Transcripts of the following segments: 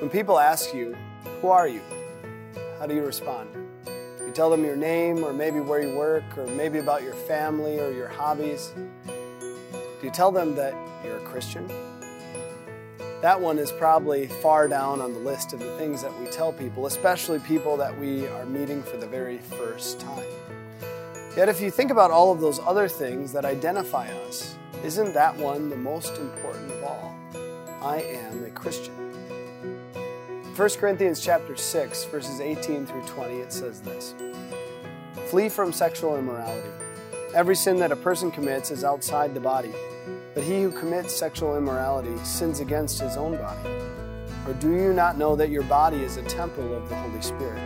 When people ask you, Who are you? How do you respond? You tell them your name, or maybe where you work, or maybe about your family or your hobbies. Do you tell them that you're a Christian? That one is probably far down on the list of the things that we tell people, especially people that we are meeting for the very first time. Yet, if you think about all of those other things that identify us, isn't that one the most important of all? I am a Christian. 1 Corinthians chapter 6 verses 18 through 20 it says this. Flee from sexual immorality. Every sin that a person commits is outside the body, but he who commits sexual immorality sins against his own body. Or do you not know that your body is a temple of the Holy Spirit,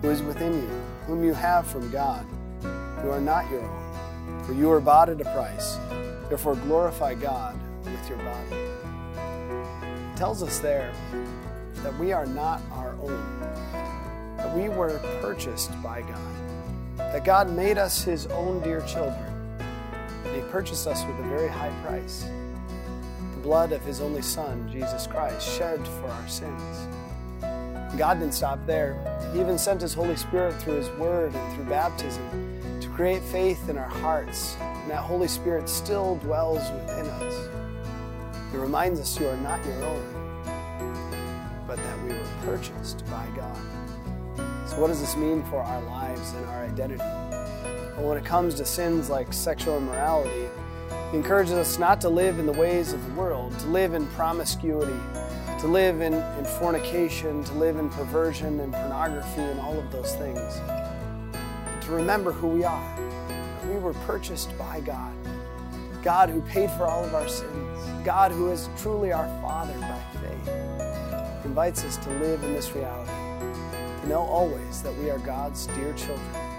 who is within you, whom you have from God? You are not your own, for you are bought at a price. Therefore glorify God with your body. It tells us there that we are not our own, that we were purchased by God, that God made us His own dear children, and He purchased us with a very high price the blood of His only Son, Jesus Christ, shed for our sins. God didn't stop there. He even sent His Holy Spirit through His Word and through baptism to create faith in our hearts, and that Holy Spirit still dwells within us. It reminds us you are not your own purchased by God. So, what does this mean for our lives and our identity? Well, when it comes to sins like sexual immorality, He encourages us not to live in the ways of the world, to live in promiscuity, to live in, in fornication, to live in perversion and pornography and all of those things. But to remember who we are. We were purchased by God. God who paid for all of our sins. God who is truly our Father by invites us to live in this reality, to know always that we are God's dear children,